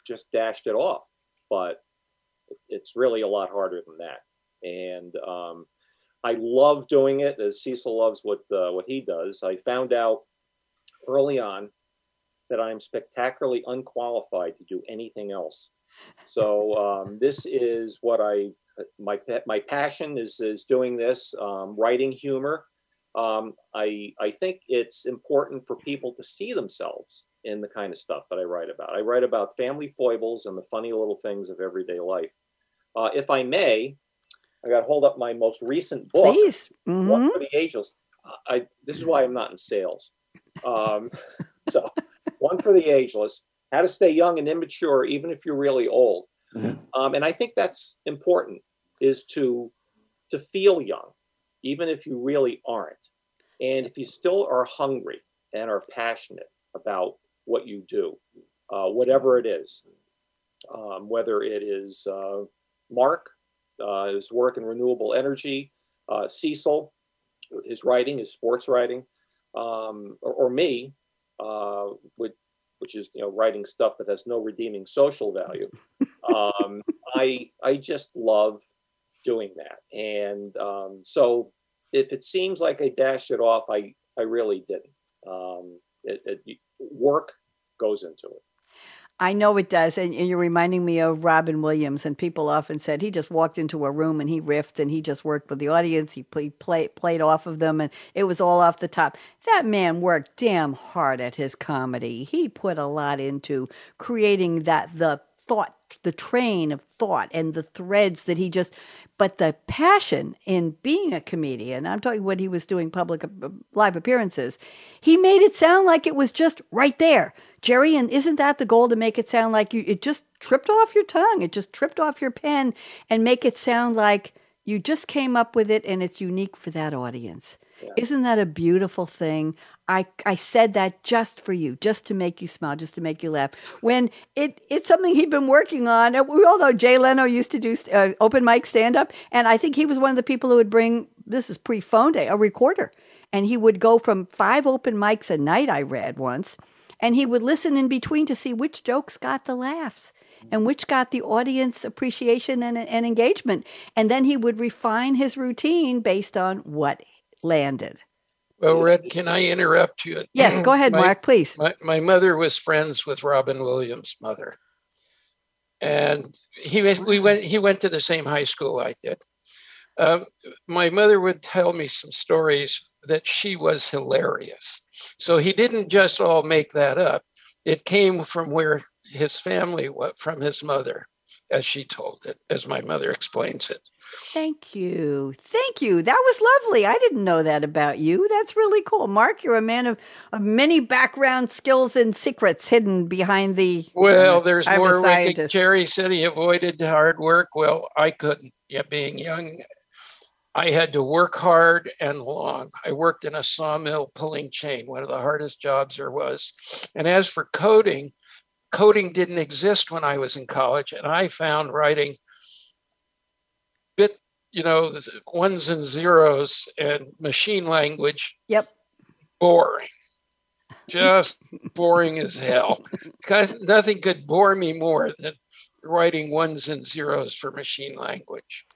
just dashed it off, but it's really a lot harder than that. And um, I love doing it, as Cecil loves what uh, what he does. I found out early on that I'm spectacularly unqualified to do anything else. So um, this is what I my my passion is is doing this, um, writing humor. Um, I I think it's important for people to see themselves in the kind of stuff that I write about. I write about family foibles and the funny little things of everyday life. Uh, if I may, I got to hold up my most recent book, Please. Mhm. One for the Ageless. I this is why I'm not in sales. Um, so, one for the ageless: How to stay young and immature even if you're really old. Mhm. Um, and I think that's important is to to feel young, even if you really aren't, and if you still are hungry and are passionate about what you do, uh, whatever it is, um, whether it is uh, Marc, uh, his work in renewable energy, uh, Cecil, his writing, his sports writing, um, or, or me, uh, which, is you know writing stuff that has no redeeming social value. Um, I I just love doing that, and um, so if it seems like I dashed it off, I I really didn't. Um, it, it, work goes into it. I know it does. And, you're reminding me of Robin Williams. And people often said he just walked into a room and he riffed and he just worked with the audience. He play, play, played off of them and it was all off the top. That man worked damn hard at his comedy. He put a lot into creating that, the thought, the train of thought and the threads that he just, but the passion in being a comedian, I'm talking when he was doing public uh, live appearances, he made it sound like it was just right there. Jerry, and isn't that the goal to make it sound like you, it just tripped off your tongue? It just tripped off your pen and make it sound like you just came up with it and it's unique for that audience. Yeah. Isn't that a beautiful thing? I, I said that just for you, just to make you smile, just to make you laugh. When it it's something he'd been working on. Uh, We all know Jay Leno used to do uh, open mic stand up, and I think he was one of the people who would bring this is pre phone day a recorder, and he would go from five open mics a night. I read once, and he would listen in between to see which jokes got the laughs and which got the audience appreciation and, and engagement, and then he would refine his routine based on what landed. Well, Red, can I interrupt you? Yes, go ahead, My- Marc, please. My, my mother was friends with Robin Williams' mother, and he was, we went he went to the same high school I did. Um, my mother would tell me some stories that she was hilarious. So he didn't just all make that up. It came from where his family was from his mother, as she told it, as my mother explains it. Thank you. Thank you. That was lovely. I didn't know that about you. That's really cool. Marc, you're a man of, of many background skills and secrets hidden behind the. Uh, well, there's I'm more. wicked-. Jerry said he avoided hard work. Well, I couldn't. Yeah, being young, I had to work hard and long. I worked in a sawmill pulling chain, one of the hardest jobs there was. And as for coding, coding didn't exist when I was in college, and I found writing bit, you know, ones and zeros and machine language Yep. boring. Just boring as hell. Nothing could bore me more than writing ones and zeros for machine language.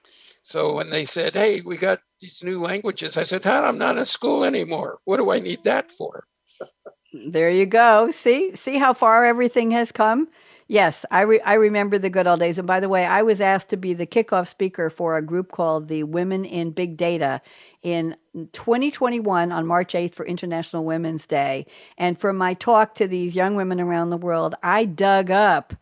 So when they said, "Hey, we got these new languages," I said, "Huh, "I'm not in school anymore. What do I need that for?" There you go. See, see how far everything has come. Yes, I re- I remember the good old days. And by the way, I was asked to be the kickoff speaker for a group called the Women in Big Data in 2021 on March 8th for International Women's Day. And for my talk to these young women around the world, I dug up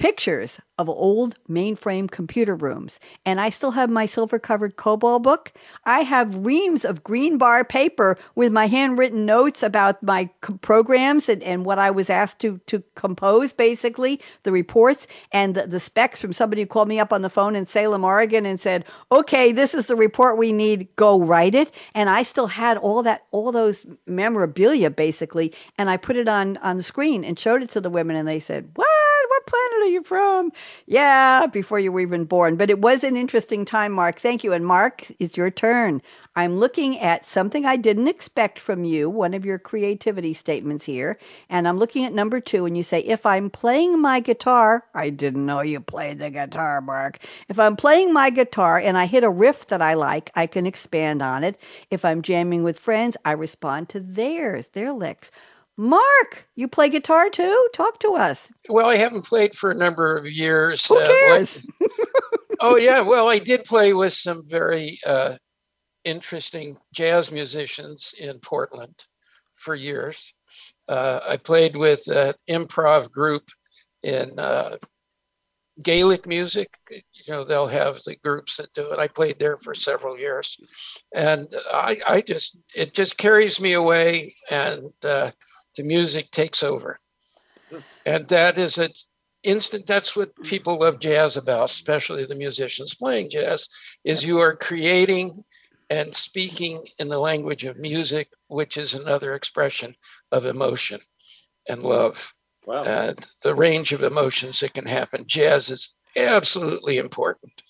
pictures of old mainframe computer rooms. And I still have my silver covered COBOL book. I have reams of green bar paper with my handwritten notes about my c- programs and, and what I was asked to, to compose, basically, the reports and the, the specs from somebody who called me up on the phone in Salem, Oregon and said, okay, this is the report we need, go write it. And I still had all that, all those memorabilia, basically. And I put it on, on the screen and showed it to the women and they said, what? Planet are you from? Yeah, before you were even born. But it was an interesting time, Marc. Thank you. And Marc, it's your turn. I'm looking at something I didn't expect from you, one of your creativity statements here. And I'm looking at number two, and you say, if I'm playing my guitar, I didn't know you played the guitar, Marc. If I'm playing my guitar and I hit a riff that I like, I can expand on it. If I'm jamming with friends, I respond to theirs, their licks. Marc, you play guitar too? Talk to us. Well, I haven't played for a number of years. Who cares? Uh, oh, yeah. Well, I did play with some very uh, interesting jazz musicians in Portland for years. Uh, I played with an improv group in uh, Gaelic music. You know, they'll have the groups that do it. I played there for several years, and I, I just it just carries me away, and uh, the music takes over. And that is an instant, that's what mm. people love jazz about, especially the musicians playing jazz, is you are creating and speaking in the language of music, which is another expression of emotion and love. Wow. And the range of emotions that can happen. Jazz is absolutely important.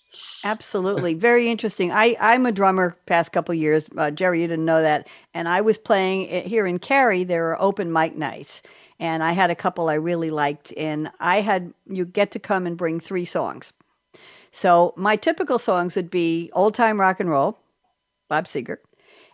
Absolutely, very interesting. I I'm a drummer past couple years. Uh, Jerry, you didn't know that, and I was playing here in Cary. There are open mic nights, and I had a couple I really liked, and I had you get to come and bring three songs. So my typical songs would be old time rock and roll, Bob Seger,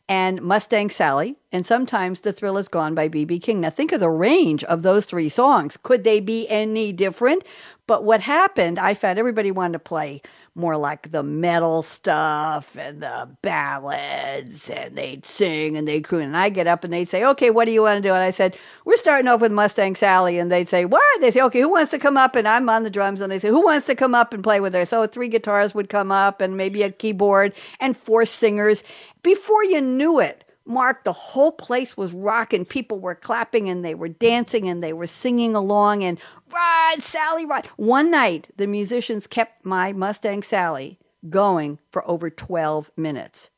and Mustang Sally, and sometimes The Thrill Is Gone by B.B. King. Now, think of the range of those three songs. Could they be any different? But what happened, I found everybody wanted to play more like the metal stuff and the ballads, and they'd sing and they'd croon. And I get up and they'd say, "Okay, what do you want to do?" And I said, "We're starting off with Mustang Sally." And they'd say, "What?" They say, "Okay, who wants to come up?" And I'm on the drums, and they say, "Who wants to come up and play with her?" So three guitars would come up, and maybe a keyboard, and four singers. Before you knew it, Marc, the whole place was rocking. People were clapping and they were dancing and they were singing along and ride, Sally, ride. One night, the musicians kept my Mustang Sally going for over 12 minutes.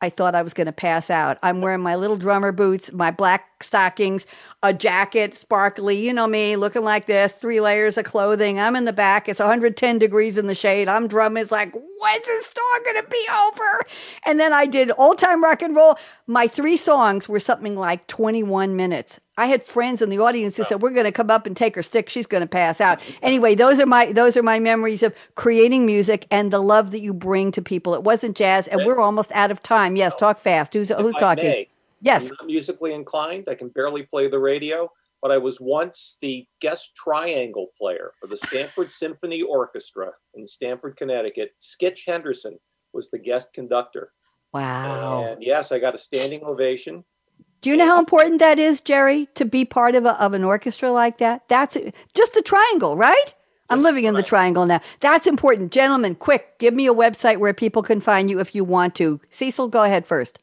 I thought I was going to pass out. I'm wearing my little drummer boots, my black stockings, a jacket, sparkly, you know me, looking like this, three layers of clothing. I'm in the back. It's 110 degrees in the shade. I'm drumming. It's like, when's this song going to be over? And then I did old time rock and roll. My three songs were something like 21 minutes. I had friends in the audience who said, "We're going to come up and take her stick. She's going to pass out." Anyway, those are my those are my memories of creating music and the love that you bring to people. It wasn't jazz, and we're almost out of time. Yes, oh. talk fast. Who's who's talking? May, yes, I'm not musically inclined. I can barely play the radio, but I was once the guest triangle player for the Stamford Symphony Orchestra in Stamford, Connecticut. Skitch Henderson was the guest conductor. Wow. And yes, I got a standing ovation. Do you know how important that is, Jerry, to be part of, a, of an orchestra like that? That's just the triangle, right? I'm living in the triangle now. That's important. Gentlemen, quick, give me a website where people can find you if you want to. Cecil, go ahead first.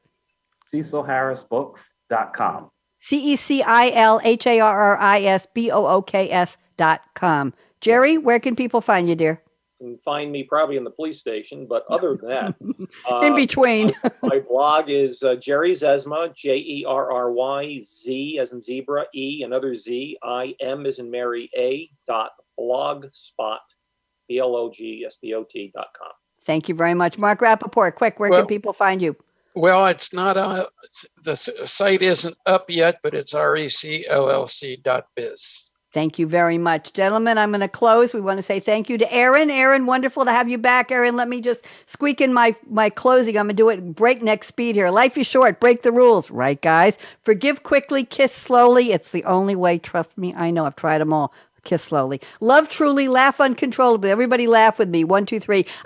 CecilHarrisBooks.com. C E C I L H A R R I S B O O K S dot com. Jerry, where can people find you, dear? can find me probably in the police station, but other than that, in between, my, my, blog is uh, Jerry Zezima, J E R R Y Z as in zebra, E another Z, I M as in Mary A dot blogspot, B L O G S P O T dot com. Thank you very much, Marc Rappaport. Quick, where well, can people find you? Well, it's not uh, the site isn't up yet, but it's recllc.biz. Thank you very much. Gentlemen, I'm going to close. We want to say thank you to Aaron. Aaron, wonderful to have you back. Aaron, let me just squeak in my, my closing. I'm going to do it breakneck speed here. Life is short. Break the rules. Right, guys? Forgive quickly, kiss slowly. It's the only way. Trust me. I know. I've tried them all. Kiss slowly. Love truly, laugh uncontrollably. Everybody laugh with me. One, two, three.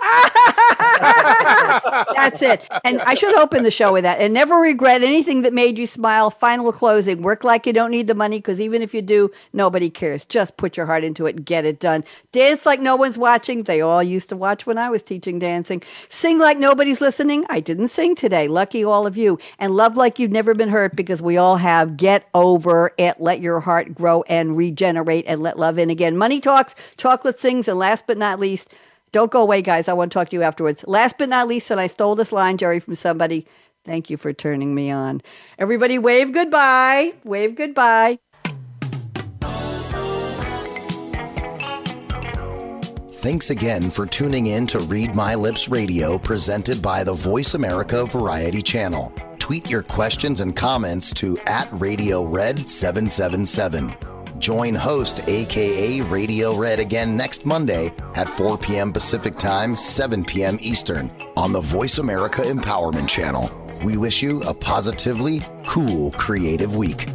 That's it. And I should open the show with that. And never regret anything that made you smile. Final closing. Work like you don't need the money because even if you do, nobody cares. Just put your heart into it and get it done. Dance like no one's watching. They all used to watch when I was teaching dancing. Sing like nobody's listening. I didn't sing today. Lucky all of you. And love like you've never been hurt because we all have. Get over it. Let your heart grow and regenerate and let love in again. Money talks, chocolate sings, and last but not least, don't go away, guys. I want to talk to you afterwards. Last but not least, and I stole this line, Jerry, from somebody. Thank you for turning me on. Everybody, wave goodbye. Wave goodbye. Thanks again for tuning in to Read My Lips Radio presented by the Voice America Variety Channel. Tweet your questions and comments to at Radio Red 777. Join host aka Radio Red again next Monday at 4 p.m. Pacific Time, 7 p.m. Eastern on the Voice America Empowerment Channel. We wish you a positively cool creative week.